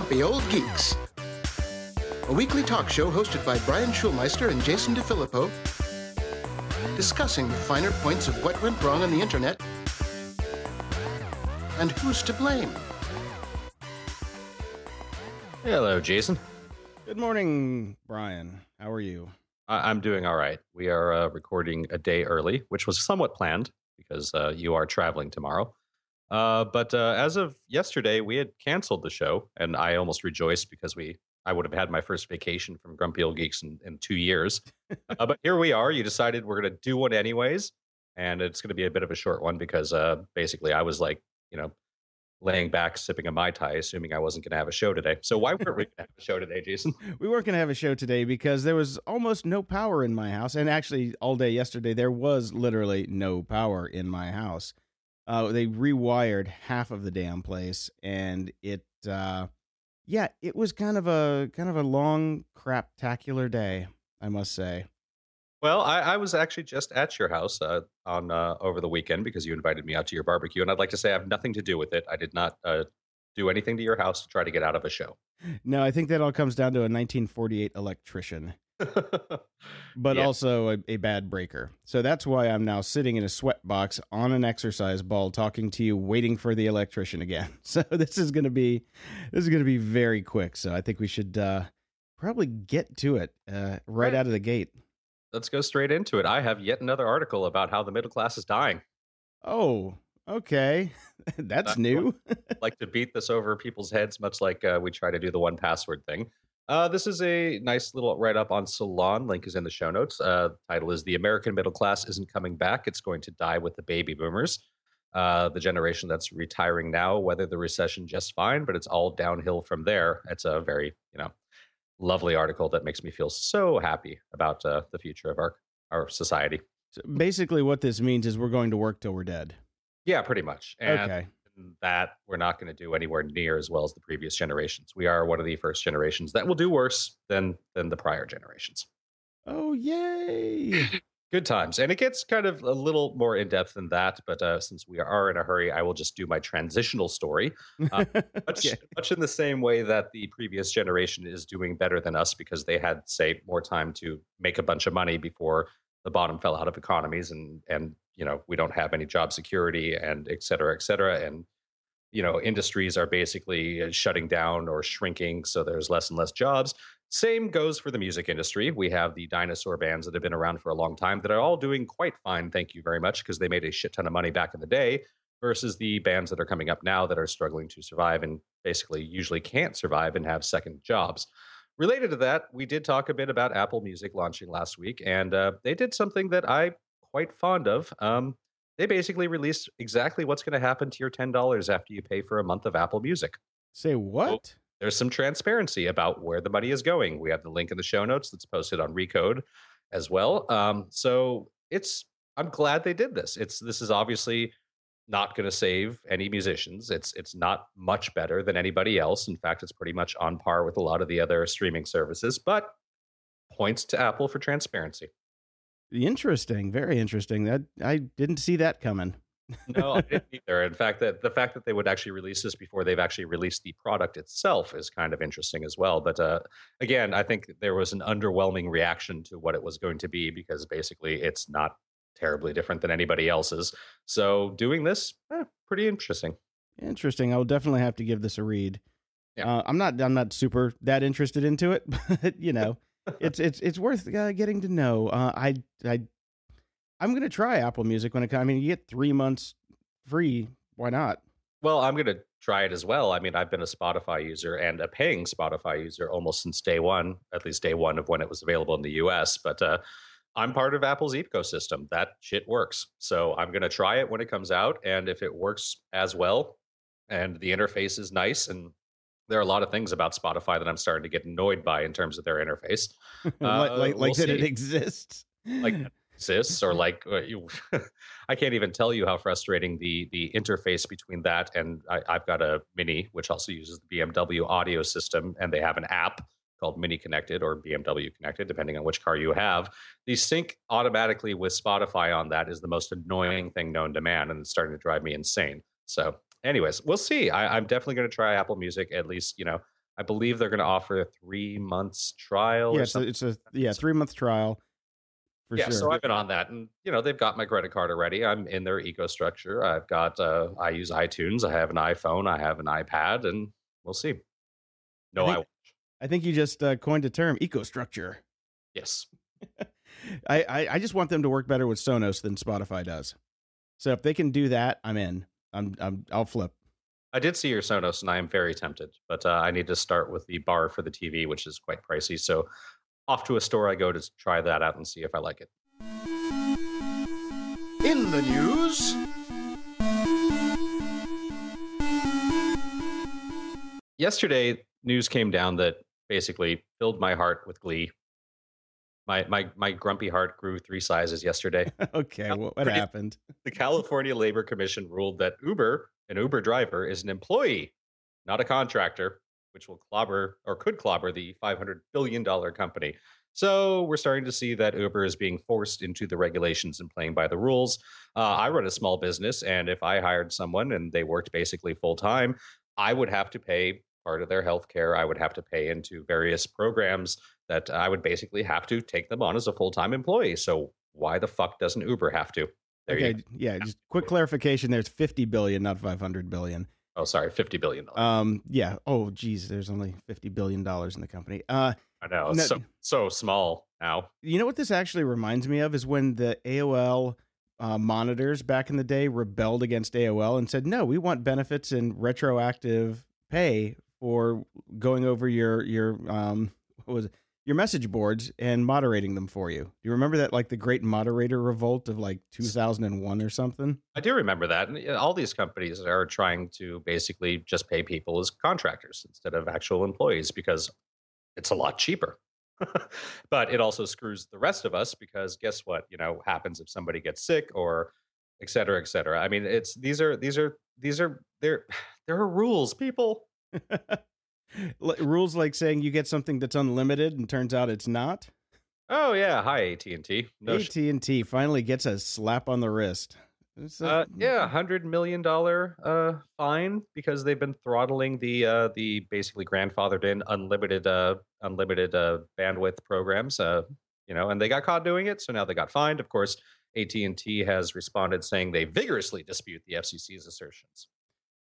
Grumpy Old Geeks, a weekly talk show hosted by Brian Schulmeister and Jason DeFilippo, discussing the finer points of what went wrong on the internet and who's to blame. Hello, Jason. Good morning, Brian. How are you? I- I'm doing all right. We are uh, recording a day early, which was somewhat planned because uh, you are traveling tomorrow. Uh, but uh, as of yesterday, we had canceled the show, and I almost rejoiced because we I would have had my first vacation from Grumpy Old Geeks in, in two years. uh, but here we are. You decided we're going to do one anyways, and it's going to be a bit of a short one because uh, basically I was like, you know, laying back sipping a mai tai, assuming I wasn't going to have a show today. So why weren't we going to have a show today, Jason? We weren't going to have a show today because there was almost no power in my house, and actually all day yesterday there was literally no power in my house. Uh, they rewired half of the damn place, and it, uh, yeah, it was kind of a kind of a long craptacular day, I must say. Well, I, I was actually just at your house uh, on uh, over the weekend because you invited me out to your barbecue, and I'd like to say I have nothing to do with it. I did not uh, do anything to your house to try to get out of a show. No, I think that all comes down to a 1948 electrician, but Yeah. also a, a bad breaker. So that's why I'm now sitting in a sweatbox on an exercise ball, talking to you, waiting for the electrician again. So this is going to be this is going to be very quick. So I think we should uh, probably get to it uh, right Right. out of the gate. Let's go straight into it. I have yet another article about how the middle class is dying. Oh, okay, that's new. like to beat this over people's heads, much like uh, we try to do the one password thing. Uh, this is a nice little write up on Salon. Link is in the show notes. Uh, title is The American Middle Class Isn't Coming Back. It's going to die with the baby boomers, uh, the generation that's retiring now, weather the recession just fine, but it's all downhill from there. It's a very, you know, lovely article that makes me feel so happy about uh, the future of our, our society. So basically, what this means is we're going to work till we're dead. Yeah, pretty much. And okay. That we're not going to do anywhere near as well as the previous generations. We are one of the first generations that will do worse than than the prior generations. Oh yay! Good times, and it gets kind of a little more in depth than that. But uh, since we are in a hurry, I will just do my transitional story, Uh, much much in the same way that the previous generation is doing better than us because they had, say, more time to make a bunch of money before the bottom fell out of economies, and and you know we don't have any job security, and et cetera, et cetera, and you know industries are basically uh, shutting down or shrinking so there's less and less jobs. Same goes for the music industry. We have the dinosaur bands that have been around for a long time that are all doing quite fine thank you very much because they made a shit ton of money back in the day versus the bands that are coming up now that are struggling to survive and basically usually can't survive and have second jobs. Related to that we did talk a bit about apple music launching last week and uh, they did something that i quite fond of um, they basically released exactly what's going to happen to your $10 after you pay for a month of Apple Music. Say what? There's some transparency about where the money is going. We have the link in the show notes that's posted on Recode as well. Um, so it's I'm glad they did this. It's this is obviously not going to save any musicians. It's it's not much better than anybody else. In fact, it's pretty much on par with a lot of the other streaming services, but points to Apple for transparency. Interesting. Very interesting. That I didn't see that coming. No, I didn't either. In fact, that the fact that they would actually release this before they've actually released the product itself is kind of interesting as well. But uh, again, I think there was an underwhelming reaction to what it was going to be because basically it's not terribly different than anybody else's. So doing this, eh, pretty interesting. Interesting. I'll definitely have to give this a read. Yeah. Uh, I'm not. I'm not super that interested into it, but you know, it's it's it's worth uh, getting to know. Uh, I I I'm gonna try Apple Music when it comes. I mean, you get three months free. Why not? Well, I'm to try it as well. I mean, I've been a Spotify user and a paying Spotify user almost since day one, at least day one of when it was available in the US. But uh, I'm part of Apple's ecosystem. That shit works. So I'm to try it when it comes out. And if it works as well and the interface is nice, and there are a lot of things about Spotify that I'm starting to get annoyed by in terms of their interface. like Uh, like, we'll like that it exists. Like exists or like uh, you, I can't even tell you how frustrating the the interface between that and I, I've got a Mini which also uses the BMW audio system and they have an app called Mini Connected or BMW Connected depending on which car you have. The sync automatically with Spotify on that is the most annoying thing known to man and it's starting to drive me insane. So, anyways, we'll see. I, I'm definitely going to try Apple Music at least. You know, I believe they're going to offer a three months trial. Yeah, or it's a, it's a yeah three month trial for yeah, sure. so I've been on that, and you know they've got my credit card already. I'm in their eco-structure. I've got. Uh, I use iTunes. I have an iPhone. I have an iPad, and we'll see. No, I I, think- I think you just uh, coined a term, eco structure. yes. I, I I just want them to work better with Sonos than Spotify does. So if they can do that, I'm in. I'm I'm I'll flip. I did see your Sonos, and I am very tempted, but uh, I need to start with the bar for the TV, which is quite pricey. So, off to a store I go to try that out and see if I like it. In the news, Yesterday, news came down that basically filled my heart with glee. My my my grumpy heart grew three sizes yesterday. okay, what, happened? the California Labor Commission ruled that Uber, an Uber driver, is an employee, not a contractor, which will clobber or could clobber the $500 billion company. So we're starting to see that Uber is being forced into the regulations and playing by the rules. Uh, I run a small business, and if I hired someone and they worked basically full time, I would have to pay part of their health care. I would have to pay into various programs that I would basically have to take them on as a full time employee. So why the fuck doesn't Uber have to? There you okay, yeah, just quick clarification. There's 50 billion, not 500 billion. Oh, sorry, fifty billion dollars. Um, yeah. Oh, geez, there's only 50 billion dollars in the company. Uh, I know no- so so small now. you know what this actually reminds me of is when the AOL uh, monitors back in the day rebelled against AOL and said, "No, we want benefits and retroactive pay for going over your your um what was it? your message boards and moderating them for you." Do you remember that like the Great Moderator Revolt of like 2001 or something? I do remember that, and all these companies are trying to basically just pay people as contractors instead of actual employees because it's a lot cheaper. but it also screws the rest of us because guess what? You know, happens if somebody gets sick or et cetera, et cetera. I mean, it's these are these are these are there there are rules, people. Rules like saying you get something that's unlimited and turns out it's not. Oh yeah, hi AT and T. No AT and T finally gets a slap on the wrist. A- Uh, yeah, hundred million dollar uh, fine because they've been throttling the uh, the basically grandfathered in unlimited uh, unlimited uh, bandwidth programs. Uh, you know, and they got caught doing it, so now they got fined. Of course, AT and T has responded saying they vigorously dispute the FCC's assertions.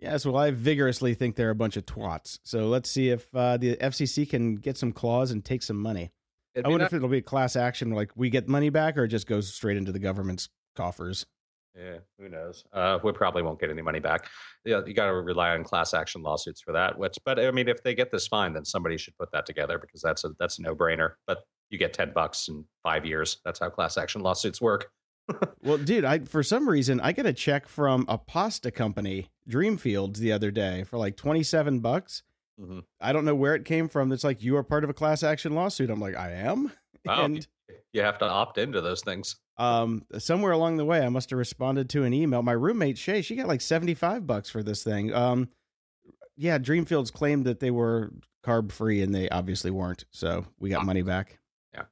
Yes, well, I vigorously think they're a bunch of twats. So let's see if uh, the FCC can get some claws and take some money. I wonder ni- if it'll be a class action, like we get money back, or it just goes straight into the government's coffers. yeah, who knows? Uh, we probably won't get any money back. Yeah, you got to rely on class action lawsuits for that. Which, but I mean, if they get this fine, then somebody should put that together because that's a that's a no brainer. But you get ten bucks in five years. That's how class action lawsuits work. Well, dude, I for some reason I got a check from a pasta company, Dreamfields, the other day for like twenty seven bucks. Mhm. I don't know where it came from. It's like you are part of a class action lawsuit. I'm like, I am. Wow, And you have to opt into those things. um, somewhere along the way, I must have responded to an email. My roommate Shay, she got like seventy five bucks for this thing. Um, yeah, Dreamfields claimed that they were carb free, and they obviously weren't. So we got Ah. money back. Yeah.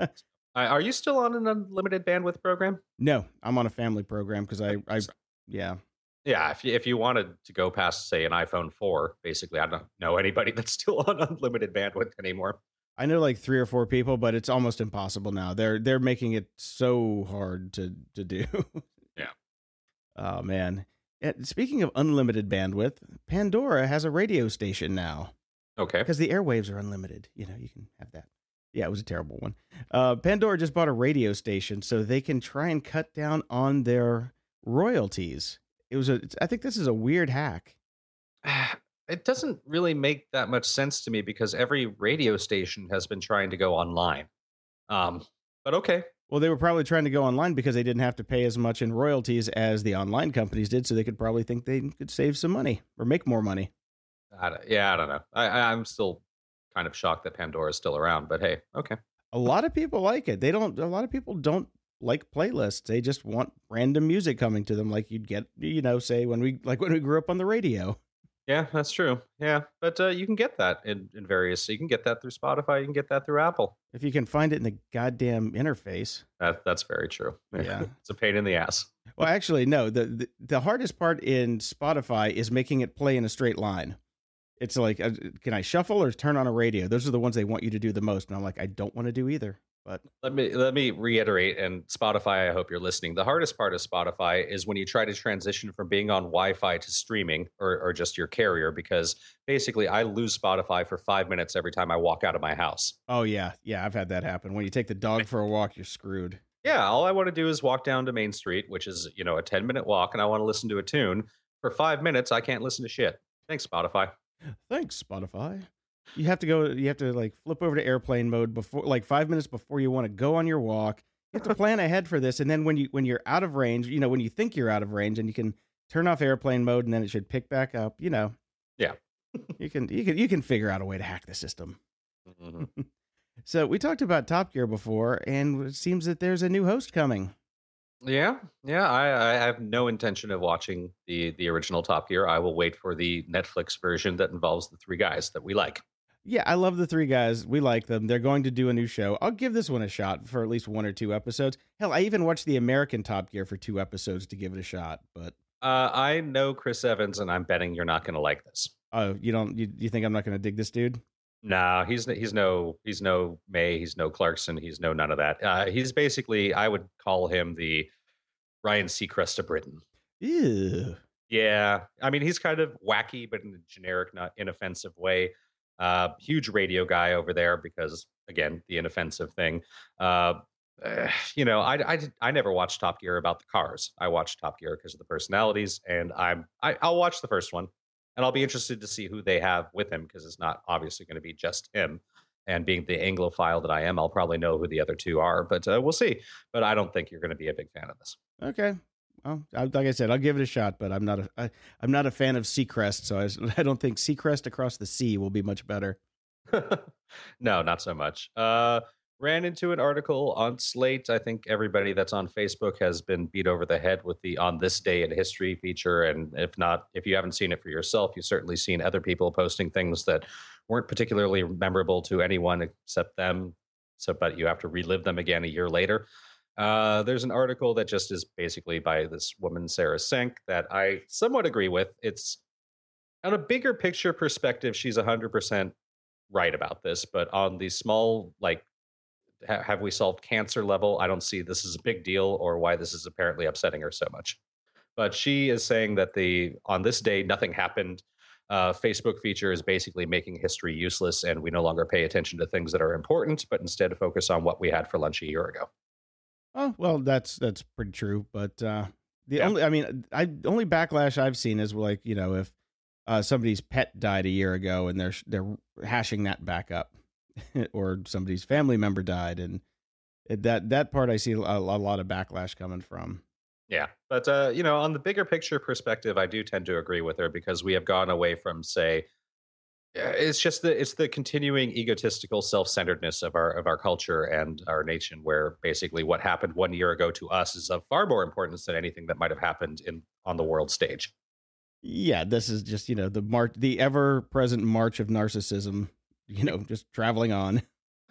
Uh, are you still on an unlimited bandwidth program? No, I'm on a family program because I, I, yeah. Yeah, if you, if you wanted to go past, say, an iPhone 4, basically, I don't know anybody that's still on unlimited bandwidth anymore. I know like three or four people, but it's almost impossible now. They're they're making it so hard to to do. Yeah. Oh man. And speaking of unlimited bandwidth, Pandora has a radio station now Okay. because the airwaves are unlimited. You know, you can have that. Yeah, it was a terrible one. Uh, Pandora just bought a radio station so they can try and cut down on their royalties. It was a. I think this is a weird hack. It doesn't really make that much sense to me because every radio station has been trying to go online. Um, but okay. Well, they were probably trying to go online because they didn't have to pay as much in royalties as the online companies did, so they could probably think they could save some money or make more money. I yeah, I don't know. I, I- I'm still kind of shocked that Pandora is still around, but hey, okay. A lot of people like it. They don't. A lot of people don't like playlists. They just want random music coming to them, like you'd get, you know, say when we like when we grew up on the radio. Yeah, that's true. Yeah, but uh, you can get that in, in various. So You can get that through Spotify. You can get that through Apple. If you can find it in the goddamn interface. That that's very true. Yeah. it's a pain in the ass. Well, actually, no. The, the the hardest part in Spotify is making it play in a straight line. It's like, uh, can I shuffle or turn on a radio? Those are the ones they want you to do the most. And I'm like, I don't want to do either. But let me let me reiterate and Spotify, I hope you're listening. The hardest part of Spotify is when you try to transition from being on Wi-Fi to streaming or, or just your carrier, because basically I lose Spotify for five minutes every time I walk out of my house. Oh yeah, yeah, I've had that happen. When you take the dog for a walk, you're screwed. Yeah, all I want to do is walk down to Main Street, which is you know a ten minute walk, and I want to listen to a tune. For five minutes, I can't listen to shit. Thanks, Spotify. Thanks, Spotify. You have to go. You have to like flip over to airplane mode before, like five minutes before you want to go on your walk. You have to plan ahead for this, and then when you when you're out of range, you know when you think you're out of range, and you can turn off airplane mode, and then it should pick back up. You know. Yeah. you can you can you can figure out a way to hack the system. Mm-hmm. so we talked about Top Gear before, and it seems that there's a new host coming. Yeah, yeah. I, I have no intention of watching the the original Top Gear. I will wait for the Netflix version that involves the three guys that we like. Yeah, I love the three guys. We like them. They're going to do a new show. I'll give this one a shot for at least one or two episodes. Hell, I even watched the American Top Gear for two episodes to give it a shot. But uh, I know Chris Evans, and I'm betting you're not going to like this. Oh, you don't? You, you think I'm not going to dig this dude? No, he's he's no he's no May, he's no Clarkson, he's no none of that. Uh, he's basically I would call him the Ryan Seacrest of Britain. Ew. Yeah, I mean he's kind of wacky, but in a generic, not inoffensive way. Uh, huge radio guy over there because again the inoffensive thing. Uh, you know, I, I I never watched Top Gear about the cars. I watched Top Gear because of the personalities, and I'm I, I'll watch the first one, and I'll be interested to see who they have with him because it's not obviously going to be just him. And being the Anglophile that I am, I'll probably know who the other two are, but uh, we'll see. But I don't think you're going to be a big fan of this. Okay, well, like I said, I'll give it a shot, but I'm not a I, I'm not a fan of Seacrest, so I, I don't think Seacrest across the sea will be much better. no, not so much. Uh, ran into an article on Slate. I think everybody that's on Facebook has been beat over the head with the "On This Day in History" feature, and if not, if you haven't seen it for yourself, you've certainly seen other people posting things that weren't particularly memorable to anyone except them. So, but you have to relive them again a year later. Uh, there's an article that just is basically by this woman, Sarah Senk, that I somewhat agree with. It's on a bigger picture perspective, she's 100% right about this. But on the small, like, ha- have we solved cancer level, I don't see this as a big deal or why this is apparently upsetting her so much. But she is saying that the on this day, nothing happened. Uh, Facebook feature is basically making history useless, and we no longer pay attention to things that are important, but instead focus on what we had for lunch a year ago. Oh well, that's that's pretty true. But uh, the yeah. only, I mean, I only backlash I've seen is like you know if uh, somebody's pet died a year ago and they're they're hashing that back up, or somebody's family member died, and that that part I see a, a, lot of backlash coming from. Yeah, but uh, you know, on the bigger picture perspective, I do tend to agree with her because we have gone away from say it's just the it's the continuing egotistical self-centeredness of our of our culture and our nation where basically what happened one year ago to us is of far more importance than anything that might have happened in on the world stage yeah this is just you know the march the ever present march of narcissism you know just traveling on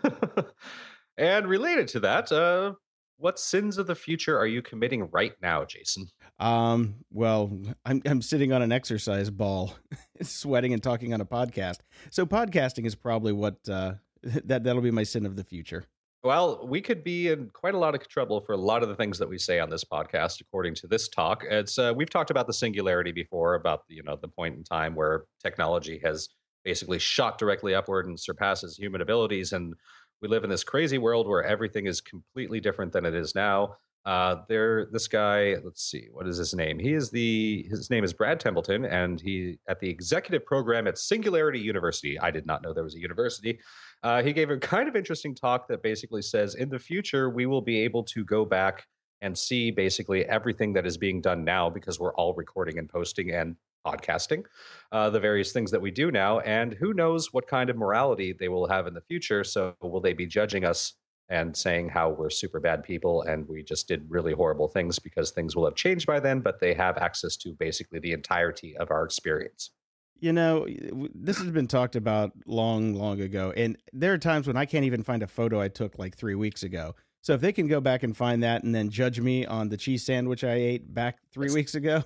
and related to that uh what sins of the future are you committing right now, Jason? Um, well, I'm I'm sitting on an exercise ball, sweating and talking on a podcast. So podcasting is probably what uh, that that'll be my sin of the future. Well, we could be in quite a lot of trouble for a lot of the things that we say on this podcast, according to this talk. It's uh, we've talked about the singularity before, about the, you know the point in time where technology has basically shot directly upward and surpasses human abilities, and we live in this crazy world where everything is completely different than it is now. Uh, there, this guy. Let's see, what is his name? He is the his name is Brad Templeton, and he at the executive program at Singularity University. I did not know there was a university. Uh, he gave a kind of interesting talk that basically says, in the future, we will be able to go back and see basically everything that is being done now because we're all recording and posting and podcasting, uh, the various things that we do now, and who knows what kind of morality they will have in the future. So, will they be judging us and saying how we're super bad people and we just did really horrible things because things will have changed by then, but they have access to basically the entirety of our experience? You know, this has been talked about long, long ago. And there are times when I can't even find a photo I took like three weeks ago. So if they can go back and find that and then judge me on the cheese sandwich I ate back three weeks ago,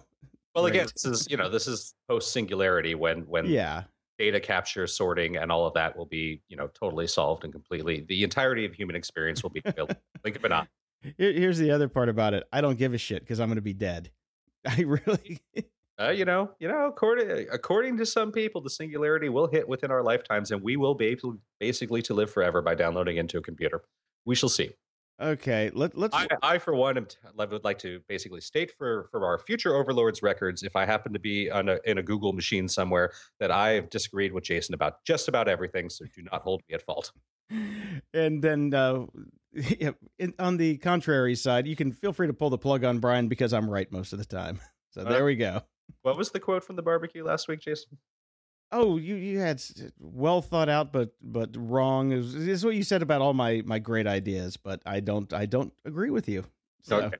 well, again, this is you know this is post singularity when when yeah data capture, sorting, and all of that will be, you know, totally solved and completely. The entirety of human experience will be built. Blink of an eye. Here- Here's the other part about it. I don't give a shit because I'm going to be dead. I really. Uh, you know, you know, according according to some people, the singularity will hit within our lifetimes, and we will be able basically to live forever by downloading into a computer. We shall see. Okay, let, let's. I, I for one, am t- would like to basically state for for our future overlords' records, if I happen to be on a, in a Google machine somewhere, that I have disagreed with Jason about just about everything. So do not hold me at fault. and then uh, yeah, in, on the contrary side, you can feel free to pull the plug on Brian because I'm right most of the time. So there Uh, we go. What was the quote from the barbecue last week, Jason? Oh, you you had well thought out, but but wrong. Is is what you said about all my my great ideas, but I don't I don't agree with you. So, Okay.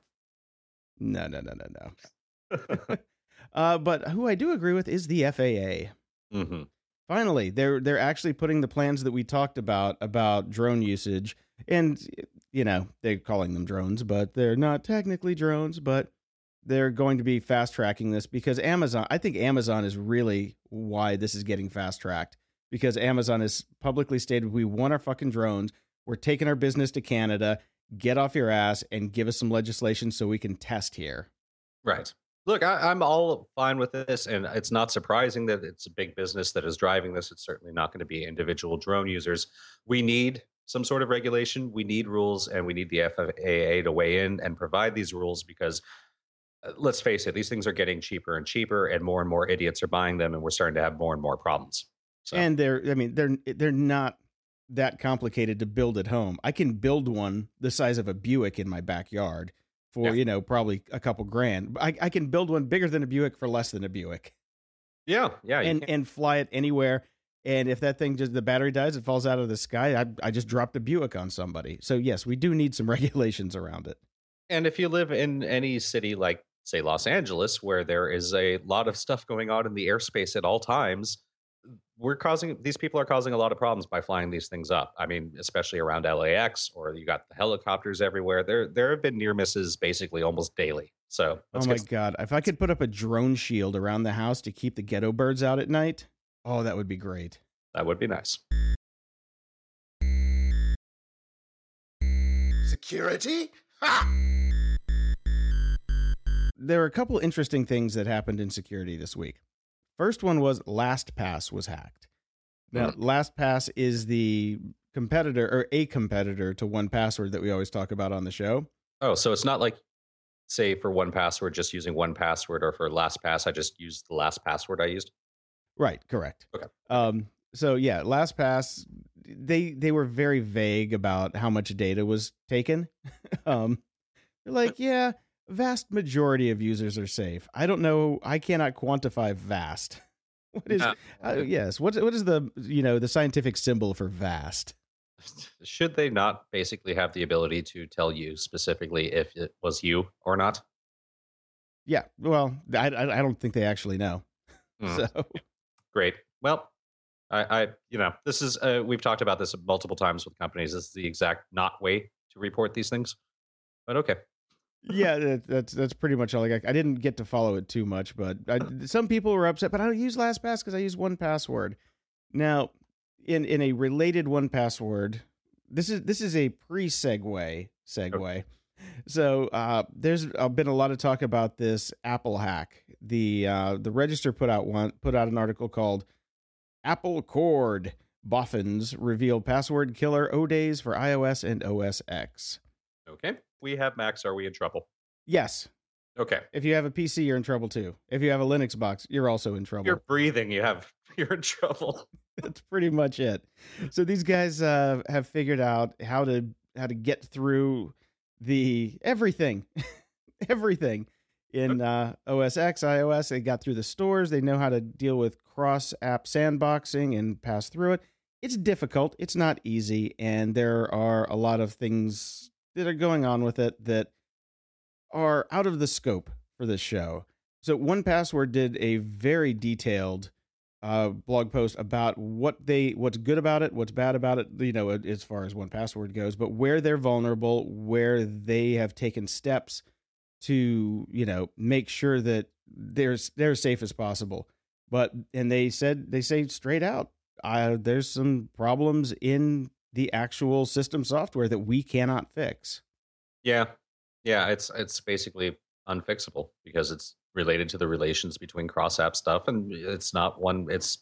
No, no, no, no, no. Uh, but who I do agree with is the FAA. hmm Finally, they're they're actually putting the plans that we talked about about drone usage, and you know they're calling them drones, but they're not technically drones, but they're going to be fast tracking this because Amazon. I think Amazon is really why this is getting fast tracked because Amazon has publicly stated we want our fucking drones. We're taking our business to Canada. Get off your ass and give us some legislation so we can test here. Right. Look, I, I'm all fine with this, and it's not surprising that it's a big business that is driving this. It's certainly not going to be individual drone users. We need some sort of regulation. We need rules, and we need the FAA to weigh in and provide these rules because, Uh, let's face it, these things are getting cheaper and cheaper, and more and more idiots are buying them, and we're starting to have more and more problems. So, And they're I mean they're they're not that complicated to build at home. I can build one the size of a Buick in my backyard for, Yeah. you know, probably a couple grand. I, I can build one bigger than a Buick for less than a Buick. yeah, yeah, and and fly it anywhere. And if that thing just the battery dies, it falls out of the sky. I I just dropped a Buick on somebody. So yes, we do need some regulations around it. And if you live in any city like, say, Los Angeles, where there is a lot of stuff going on in the airspace at all times, we're causing these people are causing a lot of problems by flying these things up. I mean, especially around LAX, or you got the helicopters everywhere. There, there have been near misses basically almost daily. So, let's oh my get- god! If I could put up a drone shield around the house to keep the ghetto birds out at night, oh, that would be great. that would be nice. Security? Ha! There are a couple interesting things that happened in security this week. First one was LastPass was hacked. Now, LastPass is the competitor or a competitor to One Password that we always talk about on the show. Oh, so it's not like, say, for one password, just using one password, or for LastPass, I just used the last password I used. Right, correct. Okay. Um so yeah, LastPass they they were very vague about how much data was taken. um they're like, yeah, vast majority of users are safe. I don't know, I cannot quantify vast. What is Uh, Uh, yes. What what is the you know the scientific symbol for vast? Should they not basically have the ability to tell you specifically if it was you or not? Yeah. Well, I I, don't think they actually know. Hmm. So Great. Well, I, I, you know, this is uh, we've talked about this multiple times with companies. This is the exact not way to report these things. But okay, yeah, that, that's that's pretty much all I got. I didn't get to follow it too much, but I, some people were upset. But I don't use LastPass because I use one password. Now, in in a related one password, this is this is a pre segue segue. So uh, there's uh, been a lot of talk about this Apple hack. The uh, the Register put out one put out an article called "Apple Cored Boffins Reveal Password Killer O Days for iOS and OS X." okay, we have Macs. Are we in trouble? Yes, Okay, if you have a PC, you're in trouble too. If you have a Linux box, you're also in trouble. you're breathing. You have you're in trouble. That's pretty much it. So these guys uh, have figured out how to how to get through the everything, everything in uh, OS X, iOS. They got through the stores. They know how to deal with cross app sandboxing and pass through it. It's difficult. It's not easy, and there are a lot of things that are going on with it that are out of the scope for this show. So one password did a very detailed uh, blog post about what they what's good about it, what's bad about it, you know, as far as one password goes, but where they're vulnerable, where they have taken steps to, you know, make sure that they're they're safe as possible. But and they said they say straight out, uh, there's some problems in the actual system software that we cannot fix. Yeah, yeah, it's it's basically unfixable because it's related to the relations between cross app stuff, and it's not one. It's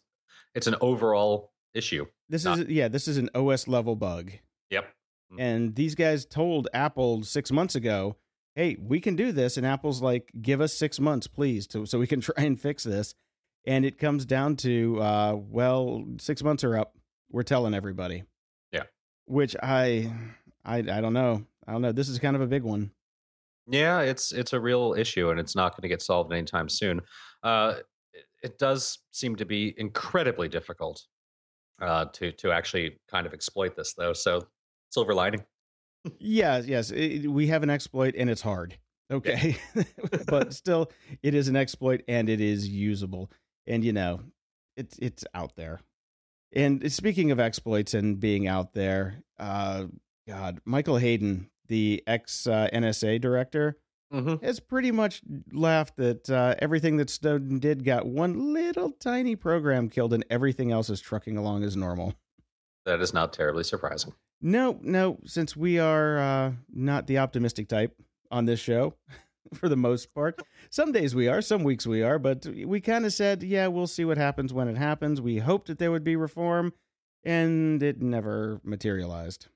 it's an overall issue. This not, is yeah, this is an OS level bug. Yep. And these guys told Apple six months ago, "Hey, we can do this," and Apple's like, "Give us six months, please, to, so we can try and fix this." And it comes down to, uh, well, six months are up. We're telling everybody. Which I, I, I don't know. I don't know. This is kind of a big one. Yeah, it's it's a real issue, and it's not going to get solved anytime soon. Uh, it, it does seem to be incredibly difficult uh, to to actually kind of exploit this, though. So, silver lining. yes, yes, it, we have an exploit, and it's hard. Okay, but still, it is an exploit, and it is usable, and you know, it's it's out there. And speaking of exploits and being out there, uh, God, Michael Hayden the ex uh, NSA director, mm-hmm. has pretty much laughed that uh, everything that Snowden did got one little tiny program killed, and everything else is trucking along as normal. That is not terribly surprising. No, no, since we are uh, not the optimistic type on this show. for the most part. Some days we are, some weeks we are, but we kind of said, yeah, we'll see what happens when it happens. We hoped that there would be reform, and it never materialized.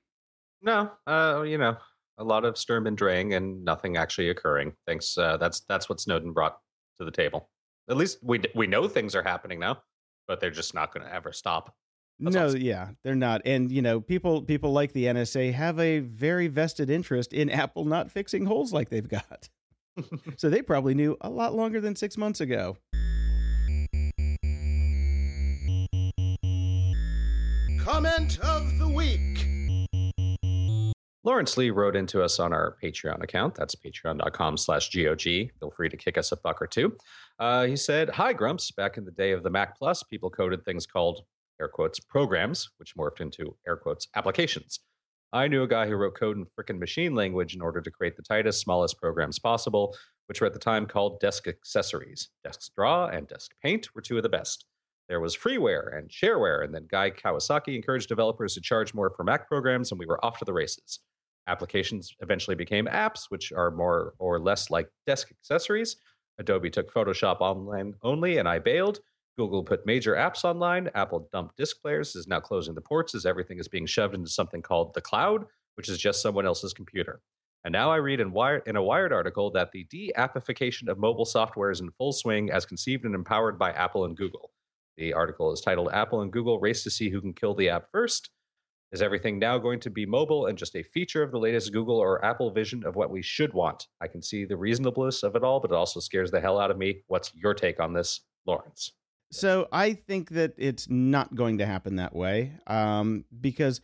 No, uh, you know, a lot of Sturm and Drang and nothing actually occurring. Thanks. Uh, that's that's what Snowden brought to the table. At least we we know things are happening now, but they're just not going to ever stop. That's no, awesome. yeah, they're not. And you know, people people like the NSA have a very vested interest in Apple not fixing holes like they've got. so they probably knew a lot longer than 6 months ago. Comment of the week. Lawrence Lee wrote into us on our Patreon account. That's patreon.com slash GOG. Feel free to kick us a buck or two. Uh, he said, Hi, Grumps. Back in the day of the Mac Plus, people coded things called air quotes programs, which morphed into air quotes applications. I knew a guy who wrote code in frickin' machine language in order to create the tightest, smallest programs possible, which were at the time called desk accessories. Desk Draw and Desk Paint were two of the best. There was freeware and shareware, and then Guy Kawasaki encouraged developers to charge more for Mac programs, and we were off to the races. Applications eventually became apps, which are more or less like desk accessories. Adobe took Photoshop online only, and I bailed. Google put major apps online. Apple dumped disk players, is now closing the ports as everything is being shoved into something called the cloud, which is just someone else's computer. And now I read in, Wired, in a Wired article that the de appification of mobile software is in full swing as conceived and empowered by Apple and Google. The article is titled Apple and Google Race to See Who Can Kill the App First. Is everything now going to be mobile and just a feature of the latest Google or Apple vision of what we should want? I can see the reasonableness of it all, but it also scares the hell out of me. What's your take on this, Lawrence? So I think that it's not going to happen that way um, because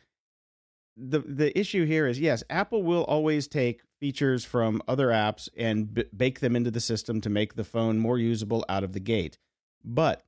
the the issue here is yes, Apple will always take features from other apps and b- bake them into the system to make the phone more usable out of the gate. But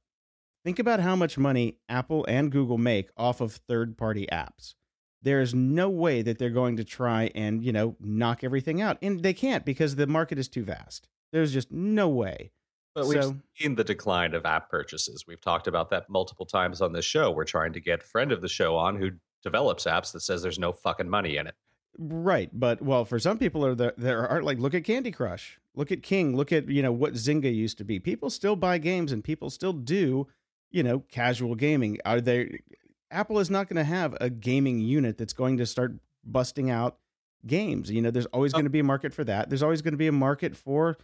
Think about how much money Apple and Google make off of third party apps. There is no way that they're going to try and, you know, knock everything out. And they can't because the market is too vast. There's just no way. But we've seen the decline of app purchases. We've talked about that multiple times on this show. We're trying to get friend of the show on who develops apps that says there's no fucking money in it. Right, but well, for some people are there there are like look at Candy Crush, look at King, look at you know what Zynga used to be. People still buy games and people still do you know, casual gaming. Are they Apple is not going to have a gaming unit that's going to start busting out games. You know, there's always oh. going to be a market for that. There's always going to be a market for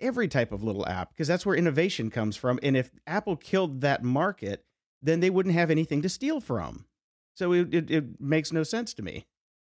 every type of little app because that's where innovation comes from. And if Apple killed that market, then they wouldn't have anything to steal from. So it, it, it makes no sense to me.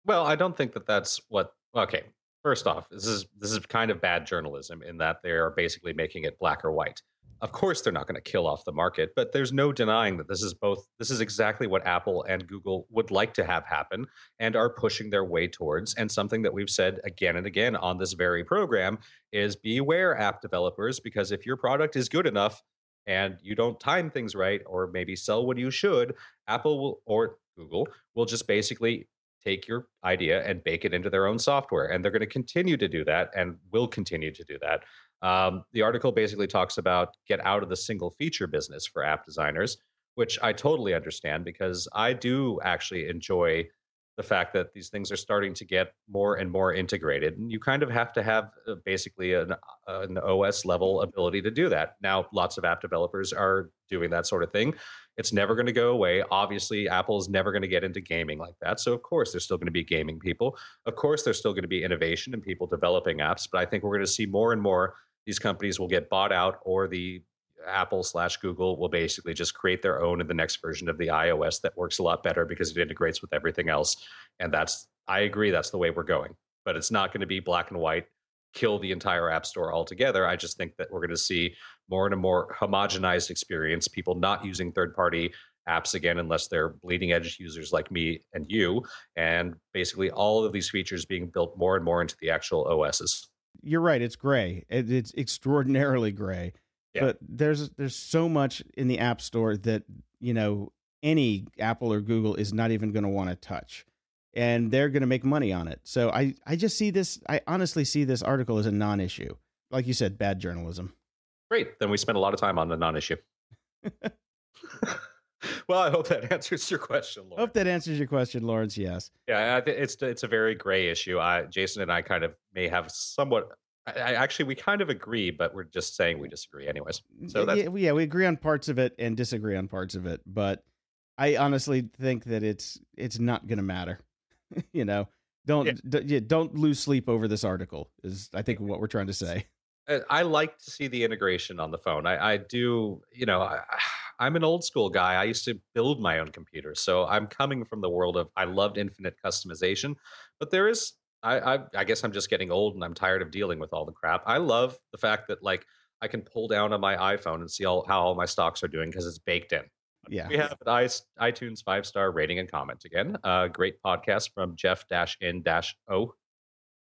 Well, I don't think that that's what. Okay, first off, this is this is kind of bad journalism in that they are basically making it black or white. Of course, they're not going to kill off the market, but there's no denying that this is both. This is exactly what Apple and Google would like to have happen and are pushing their way towards. And something that we've said again and again on this very program is beware app developers, because if your product is good enough and you don't time things right or maybe sell when you should, Apple will or Google will just basically take your idea and bake it into their own software. And they're going to continue to do that and will continue to do that Um, the article basically talks about get out of the single feature business for app designers, which I totally understand because I do actually enjoy the fact that these things are starting to get more and more integrated and you kind of have to have uh, basically an, an os level ability to do that. Now lots of app developers are doing that sort of thing. It's never going to go away. Obviously apple is never going to get into gaming like that so of course there's still going to be gaming people. Of course there's still going to be innovation and people developing apps but i think we're going to see more and more these companies will get bought out or the Apple slash Google will basically just create their own in the next version of the iOS that works a lot better because it integrates with everything else. And that's, I agree, that's the way we're going. But it's not going to be black and white, kill the entire App Store altogether. I just think that we're going to see more and a more homogenized experience, people not using third party apps again unless they're bleeding edge users like me and you and basically all of these features being built more and more into the actual OSs. You're right, it's gray. It's extraordinarily gray. Yeah. But there's there's so much in the App Store that you know any Apple or Google is not even going to want to touch, and they're going to make money on it. So I I just see this. I honestly see this article as a non-issue. Like you said, bad journalism. Great. Then we spent a lot of time on the non-issue. well, I hope that answers your question. Lawrence. Hope that answers your question, Lawrence. Yes. Yeah, it's it's a very gray issue. I, Jason and I kind of may have somewhat I, actually we kind of agree, but we're just saying we disagree anyways. So that's yeah, yeah, we agree on parts of it and disagree on parts of it, but I honestly think that it's it's not going to matter. you know, don't yeah. D- yeah, don't lose sleep over this article. Is I think what we're trying to say. Uh, I like to see the integration on the phone. I, I do, you know, I, I'm an old school guy. I used to build my own computer, so I'm coming from the world of I loved infinite customization, but there is I, I, I guess I'm just getting old and I'm tired of dealing with all the crap. I love the fact that like I can pull down on my iPhone and see all how all my stocks are doing because it's baked in. Yeah, we have an iTunes five star rating and comment again. Uh, great podcast from Jeff Dash in Dash O.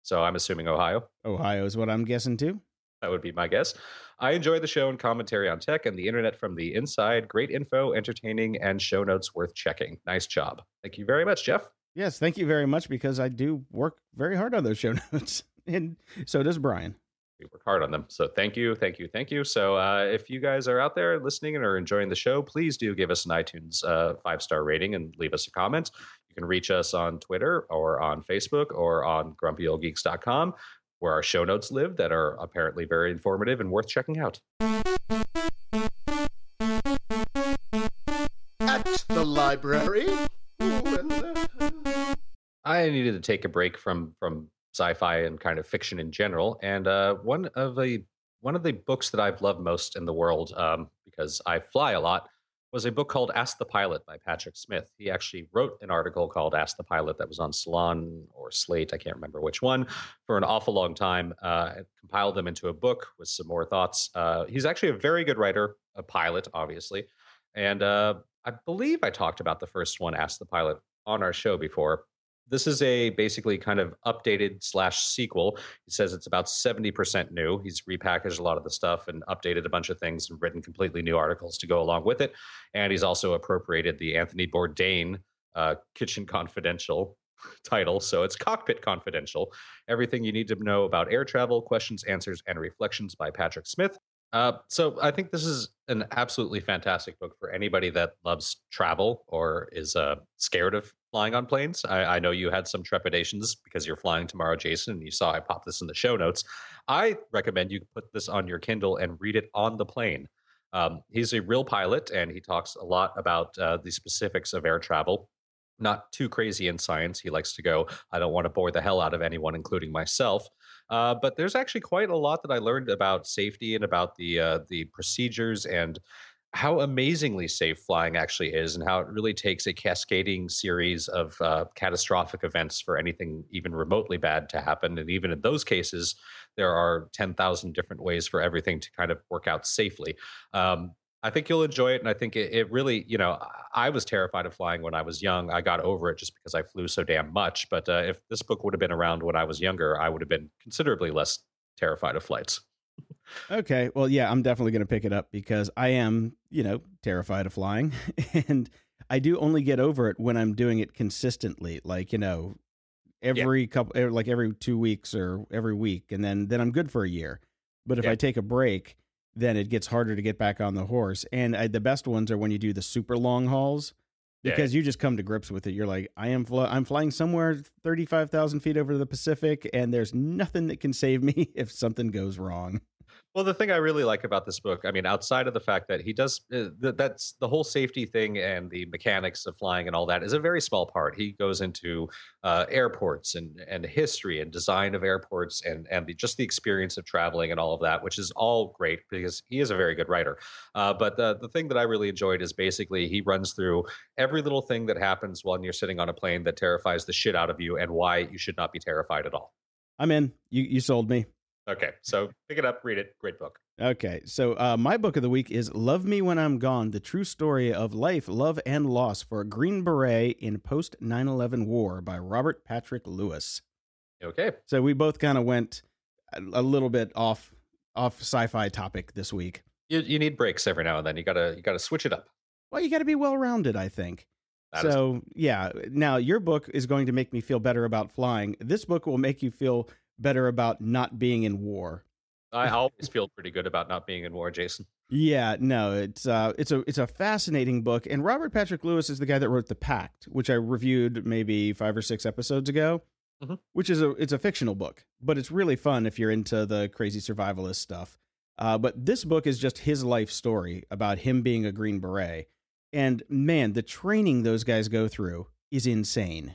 So I'm assuming Ohio. Ohio is what I'm guessing too. That would be my guess. I enjoy the show and commentary on tech and the internet from the inside. Great info, entertaining, and show notes worth checking. Nice job. Thank you very much, Jeff. Yes, thank you very much because I do work very hard on those show notes, and so does Brian. We work hard on them. So thank you, thank you, thank you. So uh, if you guys are out there listening and are enjoying the show, please do give us an iTunes uh, five star rating and leave us a comment. You can reach us on Twitter or on Facebook or on grumpyoldgeeks.com, where our show notes live that are apparently very informative and worth checking out. At the library. I needed to take a break from from sci-fi and kind of fiction in general. And uh, one of the one of the books that I've loved most in the world, um, because I fly a lot, was a book called Ask the Pilot by Patrick Smith. He actually wrote an article called Ask the Pilot that was on Salon or Slate, I can't remember which one, for an awful long time. Uh, compiled them into a book with some more thoughts. Uh, he's actually a very good writer, a pilot, obviously. And uh, I believe I talked about the first one, Ask the Pilot, on our show before this is a basically kind of updated slash sequel. He says it's about 70% new. He's repackaged a lot of the stuff and updated a bunch of things and written completely new articles to go along with it. And he's also appropriated the Anthony Bourdain uh, Kitchen Confidential title. So it's Cockpit Confidential. Everything you need to know about air travel, questions, answers, and reflections by Patrick Smith. Uh, so I think this is an absolutely fantastic book for anybody that loves travel or is uh, scared of flying on planes. I, I, know you had some trepidations because you're flying tomorrow, Jason, and you saw I popped this in the show notes. I recommend you put this on your Kindle and read it on the plane. Um, he's a real pilot, and he talks a lot about uh, the specifics of air travel not too crazy in science. He likes to go, I don't want to bore the hell out of anyone, including myself. Uh, but there's actually quite a lot that I learned about safety and about the uh, the procedures and how amazingly safe flying actually is, and how it really takes a cascading series of uh, catastrophic events for anything even remotely bad to happen. And even in those cases, there are 10,000 different ways for everything to kind of work out safely. Um, I think you'll enjoy it. And I think it, it, really, you know, I was terrified of flying when I was young. I got over it just because I flew so damn much. But uh, if this book would have been around when I was younger, I would have been considerably less terrified of flights. Okay. Well, yeah, I'm definitely going to pick it up because I am, you know, terrified of flying. and I do only get over it when I'm doing it consistently. Like, you know, every yeah. couple, er, like every two weeks or every week. And then, then I'm good for a year But if Yeah. I take a break, then it gets harder to get back on the horse. And I, the best ones are when you do the super long hauls Yeah. because you just come to grips with it. You're like, I am fl- I'm flying somewhere 35,000 feet over the Pacific, and there's nothing that can save me if something goes wrong. Well, the thing I really like about this book, I mean, outside of the fact that he does uh, th- that's the whole safety thing and the mechanics of flying and all that is a very small part. He goes into uh, airports and and history and design of airports and and the, just the experience of traveling and all of that, which is all great because he is a very good writer. Uh, but the the thing that I really enjoyed is basically he runs through every little thing that happens when you're sitting on a plane that terrifies the shit out of you and why you should not be terrified at all. I'm in. You you sold me. Okay, so pick it up, read it. Great book. Okay, so uh, my book of the week is Love Me When I'm Gone The True Story of Life, Love, and Loss for a Green Beret in Post 9 11 War by Robert Patrick Lewis. Okay. So we both kind of went a, little bit off off sci-fi topic this week. You, you need breaks every now and then. You gotta you gotta switch it up. Well, you got to be well rounded, I think. That is- so yeah, now your book is going to make me feel better about flying. This book will make you feel better about not being in war. I always feel pretty good about not being in war, Jason. Yeah, no, it's uh, it's a it's a fascinating book, and Robert Patrick Lewis is the guy that wrote The Pact, which I reviewed maybe five or six episodes ago. Mhm. Which is a it's a fictional book, but it's really fun if you're into the crazy survivalist stuff. Uh, but this book is just his life story about him being a Green Beret, and man, the training those guys go through is insane.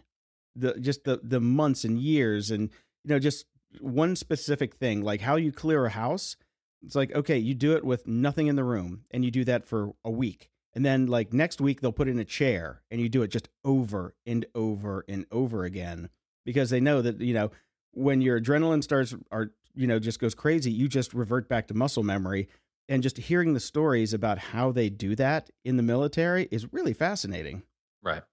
The just the the months and years, and you know, just one specific thing like how you clear a house it's like okay you do it with nothing in the room and you do that for a week and then like next week they'll put in a chair and you do it just over and over and over again because they know that you know when your adrenaline starts are you know just goes crazy you just revert back to muscle memory and just hearing the stories about how they do that in the military is really fascinating Right.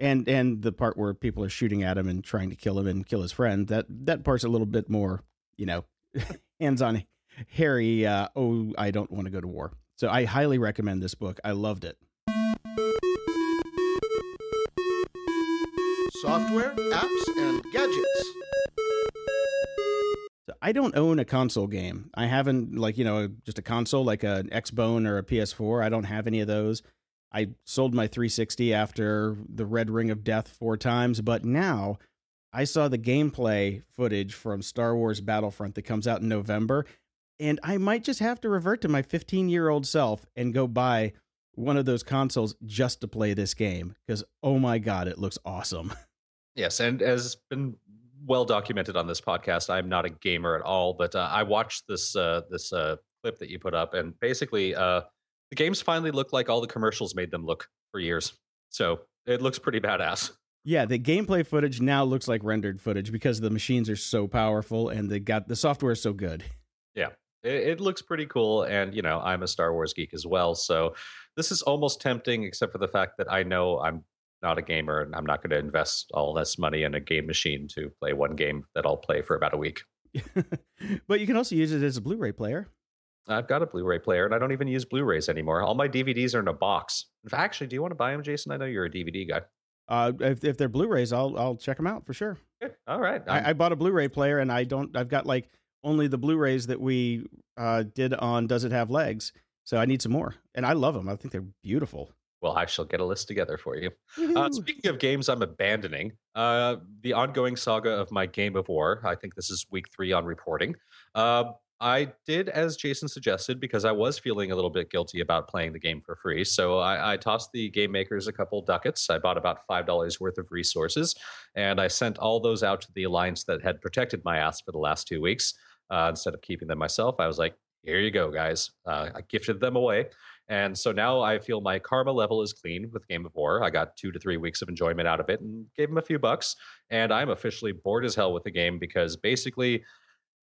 And and the part where people are shooting at him and trying to kill him and kill his friend that that part's a little bit more you know hands on hairy uh, oh i don't want to go to war. So i highly recommend this book. I loved it. Software, apps, and gadgets. so i don't own a console game. I haven't like you know just a console like an xbone or a ps4 i don't have any of those i sold my 360 after the red ring of death four times but now I saw the gameplay footage from Star Wars Battlefront that comes out in November, and I might just have to revert to my 15 year old self and go buy one of those consoles just to play this game because oh my god, it looks awesome. Yes, and as been well documented on this podcast, I'm not a gamer at all, but uh, I watched this uh, this uh, clip that you put up, and basically, uh, the games finally look like all the commercials made them look for years. So it looks pretty badass. Yeah, the gameplay footage now looks like rendered footage because the machines are so powerful and they got the software is so good. It, it looks pretty cool, and you know, I'm a Star Wars geek as well, so this is almost tempting, except for the fact that I know I'm not a gamer and I'm not going to invest all this money in a game machine to play one game that I'll play for about a week. but you can also use it as a Blu-ray player. I've got a Blu-ray player, and I don't even use Blu-rays anymore. All my DVDs are in a box. In fact, Actually, do you want to buy them, Jason? I know you're a DVD guy. Uh, if, if they're Blu-rays, I'll I'll check them out for sure. Okay. All right. I, I bought a Blu-ray player and I don't. I've got like only the Blu-rays that we uh, did on Does It Have Legs? So I need some more, and I love them. I think they're beautiful. well, I shall get a list together for you. Uh, speaking of games I'm abandoning, uh, the ongoing saga of my Game of War. I think this is week three on reporting. Uh, I did as Jason suggested because I was feeling a little bit guilty about playing the game for free. So I, I tossed the game makers a couple ducats. I bought about five dollars worth of resources, and I sent all those out to the alliance that had protected my ass for the last two weeks. Uh, instead of keeping them myself, I was like, "Here you go, guys." Uh, I gifted them away. And so now I feel my karma level is clean with Game of War. I got two to three weeks of enjoyment out of it and gave them a few bucks. And I'm officially bored as hell with the game because basically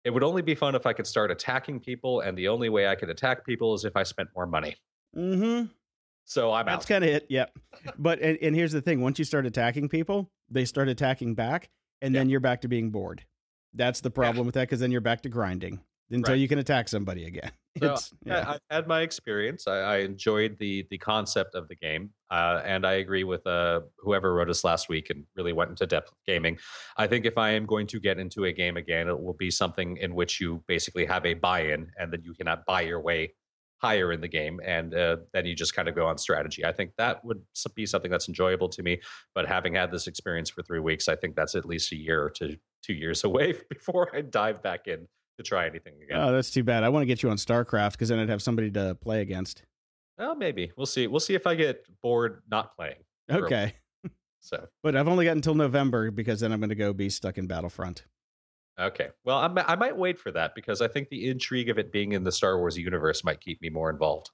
it would only be fun if I could start attacking people. And the only way I could attack people is if I spent more money. Mm-hmm. So I'm That's out. That's kind of it. Yep. But and, and here's the thing: once you start attacking people, they start attacking back, and then you're back to being bored. That's the problem with that because then you're back to grinding until Right. you can attack somebody again. So yeah. I've had my experience. I, I, enjoyed the the concept of the game, uh, and I agree with uh, whoever wrote us last week and really went into depth with gaming. I think if I am going to get into a game again, it will be something in which you basically have a buy-in, and then you cannot buy your way higher in the game, and uh, then you just kind of go on strategy. I think that would be something that's enjoyable to me. But having had this experience for three weeks, I think that's at least a year to two years away before I dive back in to try anything again. Oh, that's too bad. I want to get you on StarCraft because then I'd have somebody to play against. Well, maybe we'll see. We'll see if I get bored not playing. Okay. So, but I've only got until November because then I'm going to go be stuck in Battlefront. Okay. Well, I'm, i might wait for that because I think the intrigue of it being in the Star Wars universe might keep me more involved.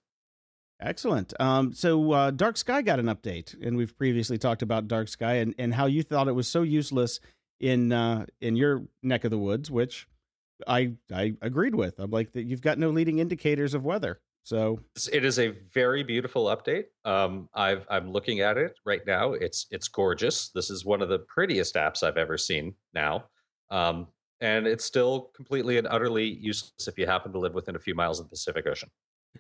Excellent. Um, so uh, Dark Sky got an update, and we've previously talked about Dark Sky and, and how you thought it was so useless in uh, in your neck of the woods, which I I agreed with. I'm like that you've got no leading indicators of weather. So it is a very beautiful update. Um, I've I'm looking at it right now. It's it's gorgeous. This is one of the prettiest apps I've ever seen now. Um, and it's still completely and utterly useless if you happen to live within a few miles of the Pacific Ocean.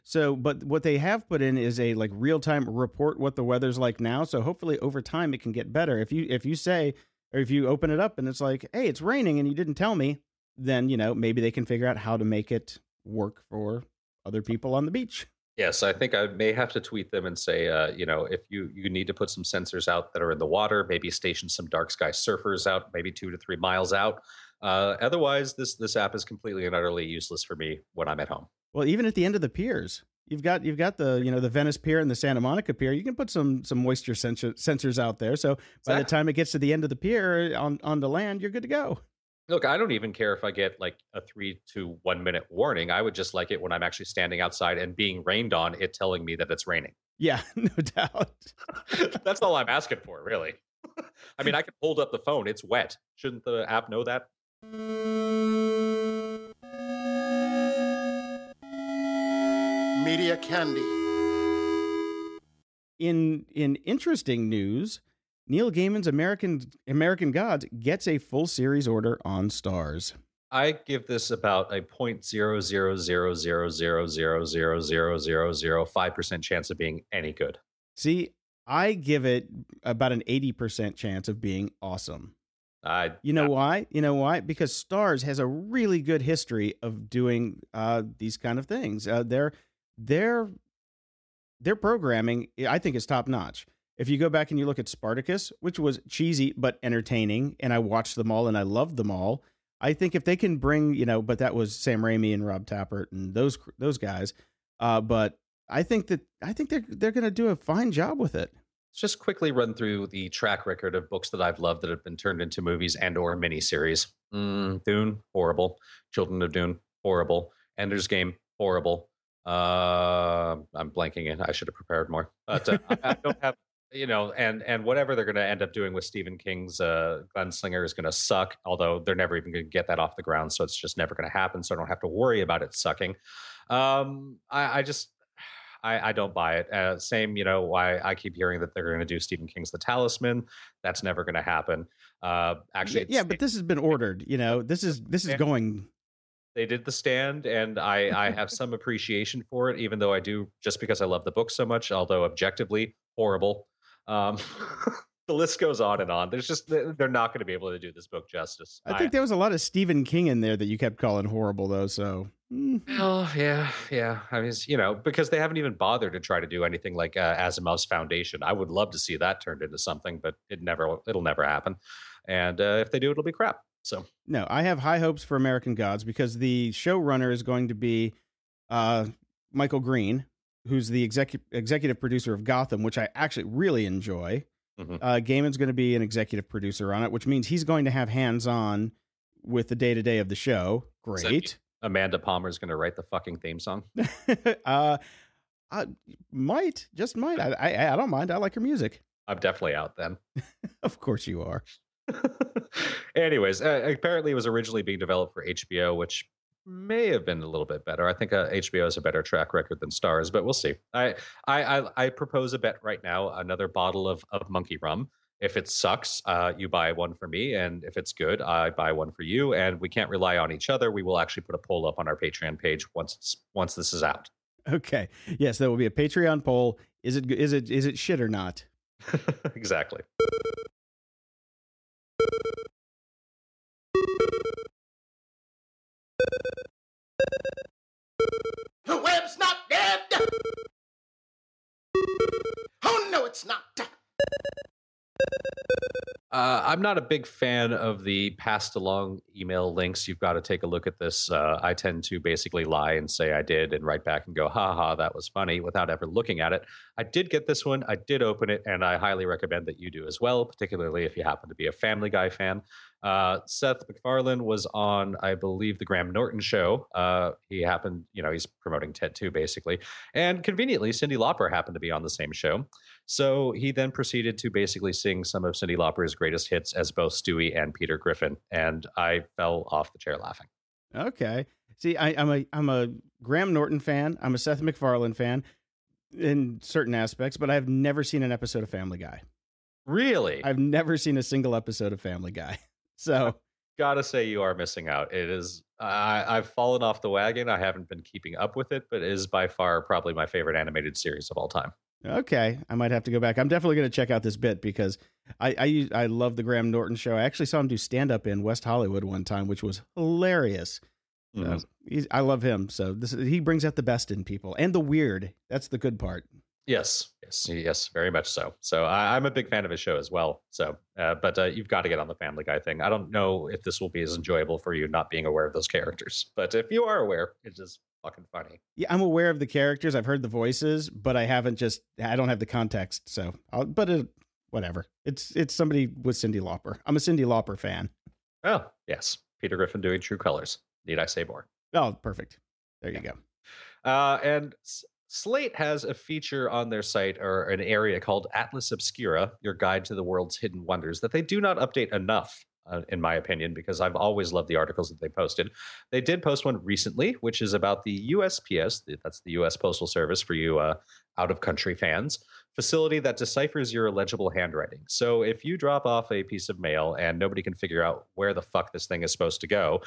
So, but what they have put in is a like real time report what the weather's like now. So hopefully over time it can get better. If you if you say or if you open it up and it's like, hey, it's raining and you didn't tell me, then you know maybe they can figure out how to make it work for other people on the beach. Yes, I think I may have to tweet them and say, uh, you know, if you you need to put some sensors out that are in the water, maybe station some dark sky surfers out, maybe two to three miles out. Uh, otherwise, this this app is completely and utterly useless for me when I'm at home. Well, even at the end of the piers, you've got you've got the you know the Venice Pier and the Santa Monica Pier. You can put some some moisture sensor, sensors out there. So by the time it gets to the end of the pier on on the land, you're good to go. Look, I don't even care if I get like a three to one minute warning. I would just like it when I'm actually standing outside and being rained on, it telling me that it's raining. Yeah, no doubt. That's all I'm asking for, really. I mean, I can hold up the phone. It's wet. Shouldn't the app know that? Media Candy. In in interesting news, Neil Gaiman's American American Gods gets a full series order on Starz. I give this about a point zero zero zero zero zero zero zero zero zero zero five percent chance of being any good. See, I give it about an eighty percent chance of being awesome. Uh, you know why? You know why? Because Starz has a really good history of doing uh, these kind of things. Uh, their their their programming, I think, is top notch. If you go back and you look at Spartacus, which was cheesy but entertaining, and I watched them all and I loved them all. I think if they can bring, you know, but that was Sam Raimi and Rob Tapert and those those guys. Uh, but I think that I think they're they're going to do a fine job with it. Let's just quickly run through the track record of books that I've loved that have been turned into movies and or miniseries. Mm, Dune, horrible. Children of Dune, horrible. Ender's Game, horrible. Uh, I'm blanking it. I should have prepared more. But uh, I, I don't have you know, and and whatever they're going to end up doing with Stephen King's uh, Gunslinger is going to suck. Although they're never even going to get that off the ground, so it's just never going to happen. So I don't have to worry about it sucking. Um, I, I just I, I, don't buy it. Uh, same, you know, why I keep hearing that they're going to do Stephen King's The Talisman. That's never going to happen. Uh, actually, yeah, but this has been ordered. You know, this is this is going. They did the stand, and I I have some appreciation for it, even though I do just because I love the book so much. Although objectively horrible. Um, the list goes on and on. There's just they're not going to be able to do this book justice. I think there was a lot of Stephen King in there that you kept calling horrible, though. So, oh yeah, yeah. I mean, you know, because they haven't even bothered to try to do anything like uh, Asimov's Foundation. I would love to see that turned into something, but it never, it'll never happen. And uh, if they do, it'll be crap. So, no, I have high hopes for American Gods because the showrunner is going to be uh, Michael Green, who's the executive executive producer of Gotham, which I actually really enjoy. Mm-hmm. Uh, Gaiman's going to be an executive producer on it, which means he's going to have hands on with the day to day of the show. Great. Amanda Palmer's going to write the fucking theme song. uh, I might, just might. I, I, I don't mind. I like her music. I'm definitely out then. of course you are. Anyways, uh, apparently it was originally being developed for HBO, which may have been a little bit better. I think uh, HBO has a better track record than Starz, but we'll see. I, I I I propose a bet right now: another bottle of of monkey rum. If it sucks, uh, you buy one for me, and if it's good, I buy one for you. And we can't rely on each other. We will actually put a poll up on our Patreon page once it's, once this is out. Okay. Yes, there will be a Patreon poll. Is it is it is it shit or not? exactly. It's not. Uh, I'm not a big fan of the passed along email links. You've got to take a look at this. Uh, I tend to basically lie and say I did and write back and go, ha ha, that was funny without ever looking at it. I did get this one. I did open it, and I highly recommend that you do as well, particularly if you happen to be a Family Guy fan. Uh, Seth MacFarlane was on, I believe, the Graham Norton show. Uh, he happened, you know, he's promoting Ted 2 basically. And conveniently, Cyndi Lauper happened to be on the same show. So he then proceeded to basically sing some of Cyndi Lauper's greatest hits as both Stewie and Peter Griffin. And I fell off the chair laughing. Okay. See, I, am a I'm a Graham Norton fan. I'm a Seth MacFarlane fan in certain aspects, but I've never seen an episode of Family Guy. Really? I've never seen a single episode of Family Guy. So gotta say you are missing out. It is I, I've fallen off the wagon. I haven't been keeping up with it, but it is by far probably my favorite animated series of all time. Okay, I might have to go back. I'm definitely going to check out this bit because I, I I love the Graham Norton show. I actually saw him do stand up in West Hollywood one time, which was hilarious. Mhm. So he's, I love him. So this he brings out the best in people and the weird. That's the good part. Yes, yes, yes, very much so. So I, I'm a big fan of his show as well. So, uh, but uh, you've got to get on the Family Guy thing. I don't know if this will be as enjoyable for you not being aware of those characters, but if you are aware, it's just fucking funny. Yeah, I'm aware of the characters. I've heard the voices, but I haven't just I don't have the context. So, I'll, but it, whatever. It's it's somebody with Cyndi Lauper. I'm a Cyndi Lauper fan. Oh, yes, Peter Griffin doing True Colors. Need I say more? Oh, perfect. There you go. Uh, and S- Slate has a feature on their site or an area called Atlas Obscura, your guide to the world's hidden wonders, that they do not update enough, uh, in my opinion, because I've always loved the articles that they posted. They did post one recently, which is about the USPS, that's the US Postal Service for you uh, out of country fans, facility that deciphers your illegible handwriting. So if you drop off a piece of mail and nobody can figure out where the fuck this thing is supposed to go,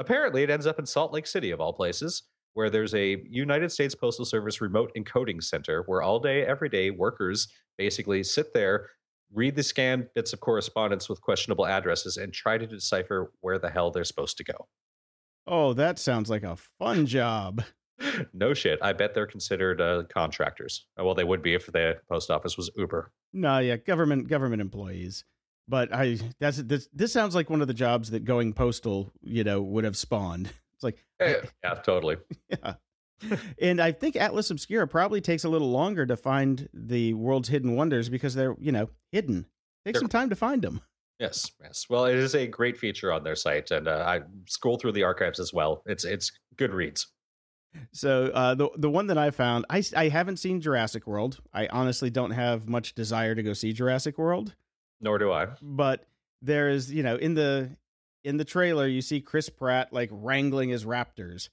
apparently it ends up in Salt Lake City, of all places where there's a United States Postal Service remote encoding center where all day, every day, workers basically sit there, read the scanned bits of correspondence with questionable addresses, and try to decipher where the hell they're supposed to go. Oh, that sounds like a fun job. no shit. I bet they're considered uh, contractors. Uh, Well, they would be if the post office was Uber. No, yeah, government government employees. But I that's this this sounds like one of the jobs that going postal, you know, would have spawned. It's like Eh, yeah, totally. yeah. and I think Atlas Obscura probably takes a little longer to find the world's hidden wonders because they're, you know, hidden. Take some time to find them. Yes, yes. Well, it is a great feature on their site, and uh, I scroll through the archives as well. It's it's good reads. So uh, the the one that I found, I I haven't seen Jurassic World. I honestly don't have much desire to go see Jurassic World. Nor do I. but there is you know in the in the trailer you see chris pratt like wrangling his raptors.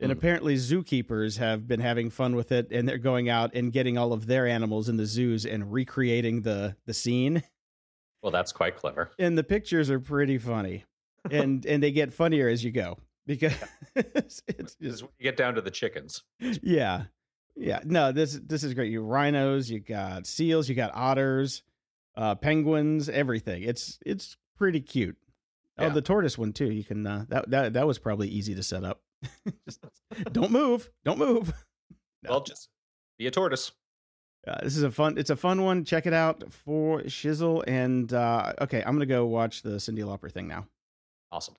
And Hmm. apparently zookeepers have been having fun with it and they're going out and getting all of their animals in the zoos and recreating the the scene. Well, that's quite clever. and the pictures are pretty funny. And and they get funnier as you go because it's, it's just when you get down to the chickens. yeah. Yeah. No this this is great. You rhinos you got seals you got otters uh penguins everything. It's it's pretty cute oh the tortoise one too. You can uh that that, that was probably easy to set up. Just don't move. Don't move. No. Well, just be a tortoise. uh, this is a fun it's a fun one. Check it out for shizzle and uh okay i'm gonna go watch the cyndi lauper thing now. Awesome.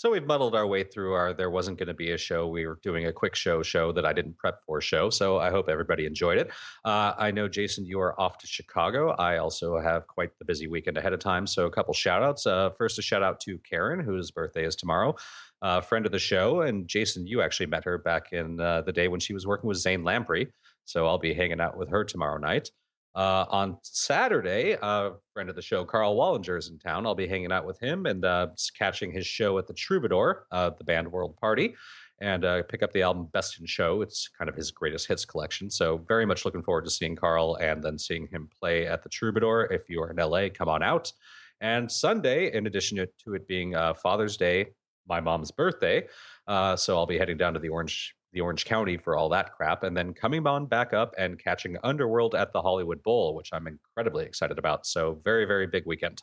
So we've muddled our way through our there wasn't going to be a show. We were doing a quick show show that I didn't prep for show. So I hope everybody enjoyed it. Uh, I know Jason, you are off to Chicago. I also have quite the busy weekend ahead of time. So a couple shout outs. Uh, first, a shout out to Karen, whose birthday is tomorrow. Uh, friend of the show, and Jason, you actually met her back in uh, the day when she was working with Zane Lamprey. So I'll be hanging out with her tomorrow night. Uh, on Saturday, a friend of the show, Karl Wallinger is in town. I'll be hanging out with him and uh, catching his show at the Troubadour, uh, the band World Party. and uh, pick up the album Best in Show. It's kind of his greatest hits collection. So, very much looking forward to seeing Karl and then seeing him play at the Troubadour. If you are in LA, come on out. And Sunday, in addition to it being uh, Father's Day, my mom's birthday, uh, so I'll be heading down to the Orange the Orange County for all that crap, and then coming on back up and catching Underworld at the Hollywood Bowl, which I'm incredibly excited about. So very very big weekend.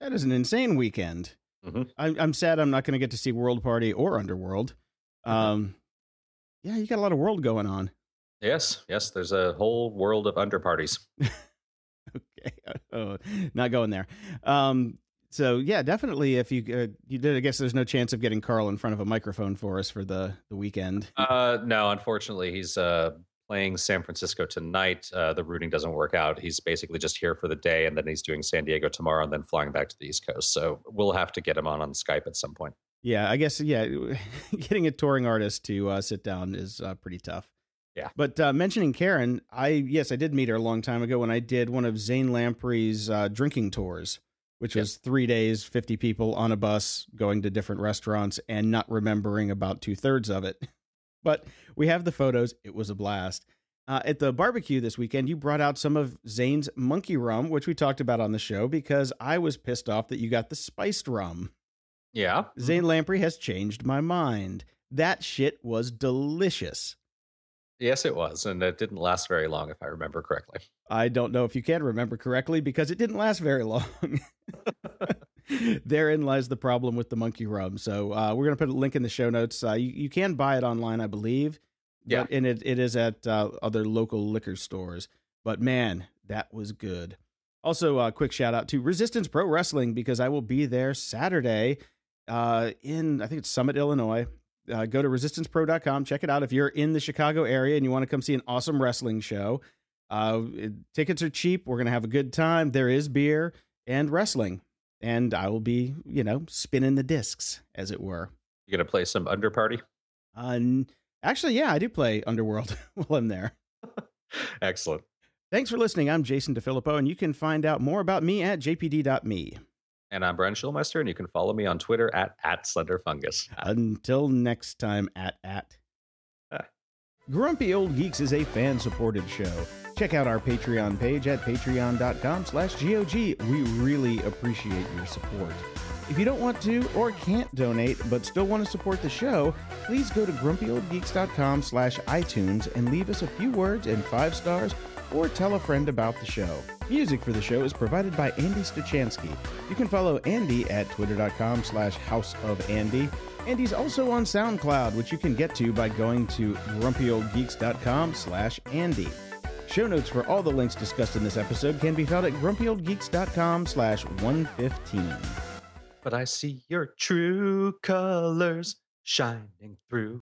That is an insane weekend. Mm-hmm. I'm, I'm sad I'm not going to get to see World Party or Underworld. Mm-hmm. Um, yeah, you got a lot of world going on. Yes, yes. There's a whole world of under parties. okay, oh, not going there. Um, so yeah, definitely. If you uh, you did, I guess there's no chance of getting Karl in front of a microphone for us for the the weekend. Uh, no, unfortunately, he's uh playing San Francisco tonight. Uh, the routing doesn't work out. He's basically just here for the day, and then he's doing San Diego tomorrow, and then flying back to the East Coast. So we'll have to get him on on Skype at some point. Yeah, I guess yeah, getting a touring artist to uh, sit down is uh, pretty tough. Yeah. But uh, mentioning Karen, I yes, I did meet her a long time ago when I did one of Zane Lamprey's uh, drinking tours, which was three days, fifty people on a bus going to different restaurants and not remembering about two thirds of it. But we have the photos. It was a blast. Uh, at the barbecue this weekend, you brought out some of Zane's monkey rum, which we talked about on the show because I was pissed off that you got the spiced rum. Yeah. Zane Lamprey has changed my mind. That shit was delicious. Yes, it was. And it didn't last very long, if I remember correctly. I don't know if you can remember correctly because it didn't last very long. Therein lies the problem with the monkey rum. So uh, we're going to put a link in the show notes. Uh, you, you, can buy it online, I believe. Yeah. and it, it is at uh, other local liquor stores. But man, that was good. Also, a uh, quick shout out to Resistance Pro Wrestling because I will be there Saturday uh, in, I think it's Summit, Illinois. Uh, go to resistancepro.com, check it out. If you're in the Chicago area and you want to come see an awesome wrestling show, uh, tickets are cheap. We're going to have a good time. There is beer and wrestling and I will be, you know, spinning the discs, as it were. You gonna play some Underparty? Uh, actually, yeah, I do play Underworld while I'm there. Excellent. Thanks for listening. I'm Jason DeFilippo, and you can find out more about me at jpd.me. And I'm Brian Schulmeister, and you can follow me on Twitter at, at SlenderFungus. Until next time, at at. Ah. Grumpy Old Geeks is a fan-supported show. Check out our Patreon page at patreon.com slash GOG. We really appreciate your support. If you don't want to or can't donate but still want to support the show, please go to grumpyoldgeeks.com slash iTunes and leave us a few words and five stars or tell a friend about the show. Music for the show is provided by Andy Stuchansky. You can follow Andy at twitter.com slash house of Andy. Andy's also on SoundCloud, which you can get to by going to grumpyoldgeeks.com slash Andy. Show notes for all the links discussed in this episode can be found at grumpyoldgeeks.com slash 115. But I see your true colors shining through.